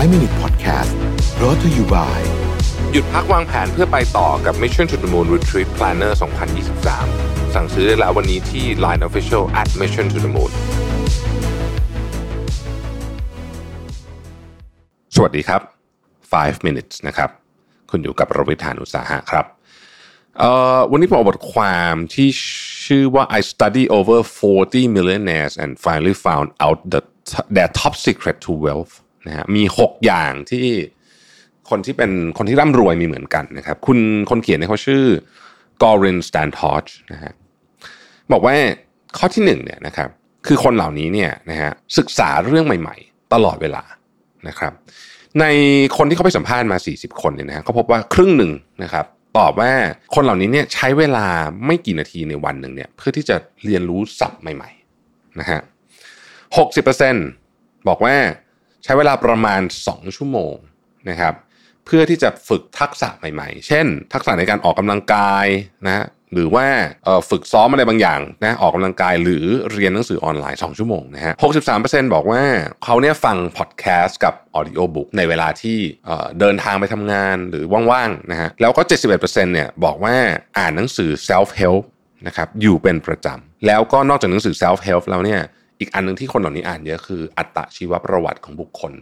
5 Minute Podcast brought to you by หยุดพักวางแผนเพื่อไปต่อกับ Mission to the Moon Retreat Planner 2023 สั่งซื้อได้แล้ววันนี้ที่ Line Official at Mission to the Moon สวัสดีครับ 5 minutes นะครับ คุณอยู่กับรวิทานอุตสาหะครับวันนี้ผมเอาบทความที่ชื่อว่า I study over 40 millionaires and finally found out the their top secret to wealth นะฮะมี6อย่างที่คนที่เป็นคนที่ร่ำรวยมีเหมือนกันนะครับ คุณคนเขียนเนี่ยเขาชื่อกอรินสแตนทอชนะฮะบอกว่าข้อที่หนึ่งเนี่ยนะครับคือคนเหล่านี้เนี่ยนะฮะศึกษาเรื่องใหม่ ๆ ตลอดเวลานะครับ ในคนที่เขาไปสัมภาษณ์มา 40 คนเนี่ยนะฮะเขาพบว่าครึ่งหนึ่งนะครับ ตอบว่าคนเหล่านี้เนี่ยใช้เวลาไม่กี่นาทีในวันหนึ่งเนี่ยเพื่อที่จะเรียนรู้ศัพท์ใหม่ ๆนะฮะหกสิบเปอร์เซ็นต์บอกว่า ใช้เวลาประมาณ 2 ชั่วโมงนะครับ เพื่อที่จะฝึกทักษะใหม่ๆ เช่น ทักษะในการออกกำลังกายนะหรือว่าฝึกซ้อมอะไรบางอย่างนะออกกำลังกายหรือเรียนหนังสือออนไลน์ 2 ชั่วโมงนะฮะ63%บอกว่าเขาเนี่ยฟังพอดแคสต์กับ audiobook ในเวลาที่เดินทางไปทำงานหรือว่างๆนะฮะแล้วก็ 71%เนี่ยบอกว่าอ่านหนังสือ self help นะครับอยู่เป็นประจำแล้วก็นอกจากหนังสือ self help แล้วเนี่ย อีกอันหนึ่งที่คนเหล่านี้อ่านเยอะคือ อัตชีวประวัติของบุคคล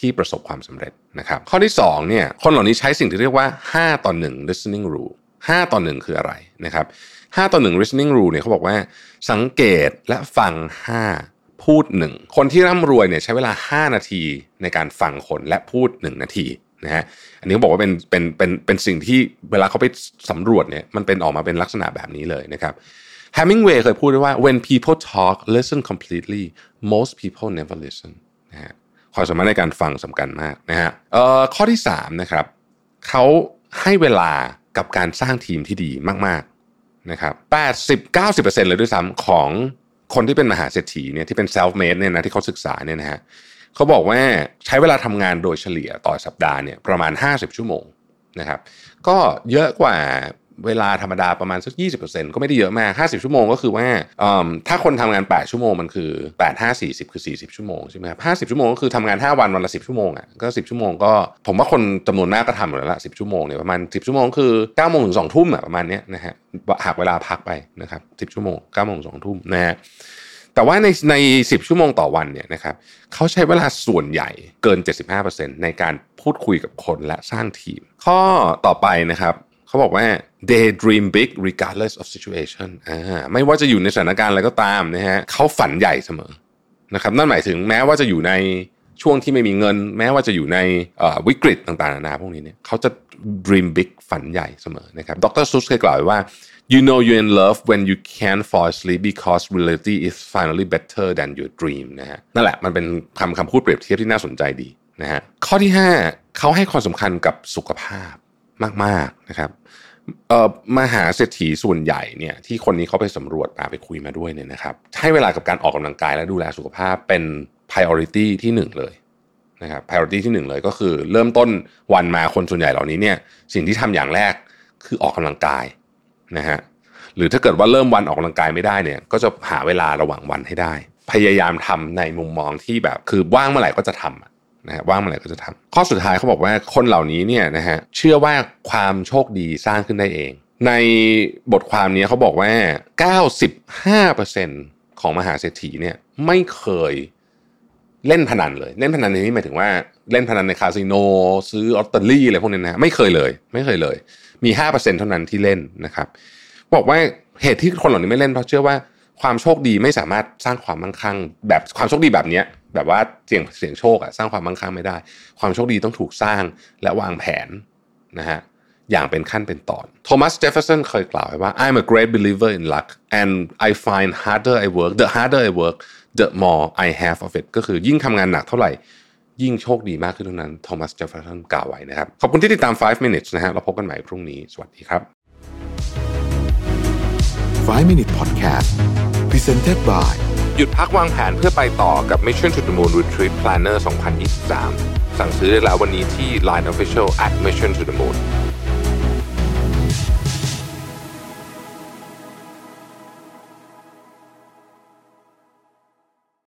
ที่ประสบความสำเร็จนะครับ ข้อที่2เนี่ยคนเหล่านี้ใช้สิ่งที่เรียกว่า 5 ต่อ 1 listening rule 5 ต่อ 1 คืออะไรนะครับ5ต่อ 1 listening rule เนี่ยเขาบอกว่าสังเกตและฟัง 5 พูด 1 คนที่ร่ำรวยเนี่ยใช้เวลา 5 นาทีในการฟังคนและพูด 1 นาทีนะฮะอันนี้เขาบอกว่าเป็นเป็นเป็นเป็นสิ่งที่เวลาเขาไปสำรวจเนี่ยมันเป็นออกมาเป็นลักษณะแบบนี้เลยนะครับ แฮมิงเวย์เคยพูดไว้ว่า when people talk listen completely most people never listen นะฮะความสามารถในการฟังสำคัญมากนะฮะเอ่อข้อที่3นะครับเขาให้เวลากับการสร้างทีมที่ดีมากๆนะครับ80-90%เลยด้วยซ้ำของคนที่เป็นมหาเศรษฐีเนี่ยที่เป็น self made เนี่ยนะที่เขาศึกษาเนี่ยนะฮะเขาบอกว่าใช้เวลาทำงานโดยเฉลี่ยต่อสัปดาห์เนี่ยประมาณ 50 ชั่วโมงนะครับก็เยอะกว่า เวลาธรรมดาประมาณสัก 20%ก็ไม่ได้เยอะมาก 50 ชั่วโมงก็คือว่าถ้าคนทำงาน 8 ชั่วโมงมันคือ 8 5 40 คือ 40 ชั่วโมงใช่ไหมครับ50 ชั่วโมงก็คือทำงาน 5 วันวันละ 10 ชั่วโมงอะก็ 10 ชั่วโมงก็ ผมว่าคนจำนวนมากก็ทำอยู่แล้วละ10 ชั่วโมงเนี่ยประมาณ 10 ชั่วโมงคือ9โมงถึง2ทุ่มอะประมาณเนี้ยนะฮะหักเวลาพักไปนะครับ10 ชั่วโมง9โมง2ทุ่มนะฮะแต่ว่าในใน 10 ชั่วโมงต่อวันเนี่ยนะครับเขาใช้เวลาส่วนใหญ่เกิน 75%ในการพูดคุยกับคนและสร้างทีม ข้อต่อไปนะครับ เขาบอกว่า they dream big regardless of situation อ่าไม่ว่าจะอยู่ในสถานการณ์อะไรก็ตามนะฮะเขาฝันใหญ่เสมอนะครับนั่นหมายถึงแม้ว่าจะอยู่ในช่วงที่ไม่มีเงิน แม้ว่าจะอยู่ในวิกฤตต่างๆนานาพวกนี้เนี่ยเขาจะ dream big ฝันใหญ่เสมอนะครับดรซุสเคยกล่าวไว้ว่า you know you're in love when you can't fall asleep because reality is finally better than your dream นะฮะนั่นแหละมันเป็นคำคำพูดเปรียบเทียบที่น่าสนใจดีนะฮะข้อที่ 5เขาให้ความสำคัญกับสุขภาพ มากๆนะครับเอ่อมหาเศรษฐีส่วนใหญ่เนี่ยที่คนนี้เขาไปสำรวจมาไปคุยมาด้วยเนี่ยนะครับให้เวลากับการออกกำลังกายและดูแลสุขภาพเป็น priority ที่หนึ่งเลยนะครับ priority ที่หนึ่งเลยก็คือเริ่มต้นวันมาคนส่วนใหญ่เหล่านี้เนี่ยสิ่งที่ทำอย่างแรกคือออกกำลังกายนะฮะหรือถ้าเกิดว่าเริ่มวันออกกำลังกายไม่ได้เนี่ยก็จะหาเวลาระหว่างวันให้ได้ พยายามทำในมุมมองที่แบบคือว่างเมื่อไหร่ก็จะทำ นะฮะว่างเมื่อไหร่ก็จะทำข้อสุดท้ายเขาบอกว่าคนเหล่านี้เนี่ยนะฮะเชื่อว่าความโชคดีสร้างขึ้นได้เอง ในบทความนี้เขาบอกว่า 95%ของมหาเศรษฐีเนี่ยไม่เคยเล่นพนันเลย เล่นพนันในนี้หมายถึงว่าเล่นพนันในคาสิโน ซื้อลอตเตอรี่อะไรพวกนี้นะไม่เคยเลย ไม่เคยเลย มี 5%เท่านั้นที่เล่นนะครับ บอกว่าเหตุที่คนเหล่านี้ไม่เล่นเพราะเชื่อว่าความโชคดีไม่สามารถสร้างความมั่งคั่ง แบบความโชคดีแบบนี้ แบบว่าเสี่ยงเสี่ยงโชคอะสร้างความมั่งคั่งไม่ได้ ความโชคดีต้องถูกสร้างและวางแผนนะฮะอย่างเป็นขั้นเป็นตอนโทมัสเจฟเฟอร์สันเคยกล่าวไว้ว่า I'm a great believer in luck and I find harder I work the harder I work the more I have of it ก็คือยิ่งทำงานหนักเท่าไหร่ ยิ่งโชคดีมากขึ้นเท่านั้นโทมัสเจฟเฟอร์สันกล่าวไว้นะครับ ขอบคุณที่ติดตาม 5 minutes นะฮะเราพบกันใหม่พรุ่งนี้ สวัสดีครับ 5 Minute Podcast Presented by หยุดพักวางแผนเพื่อไปต่อกับ Mission to the Moon Retreat Planner 2023 สั่งซื้อได้แล้ววันนี้ที่ Line Official at Mission to the Moon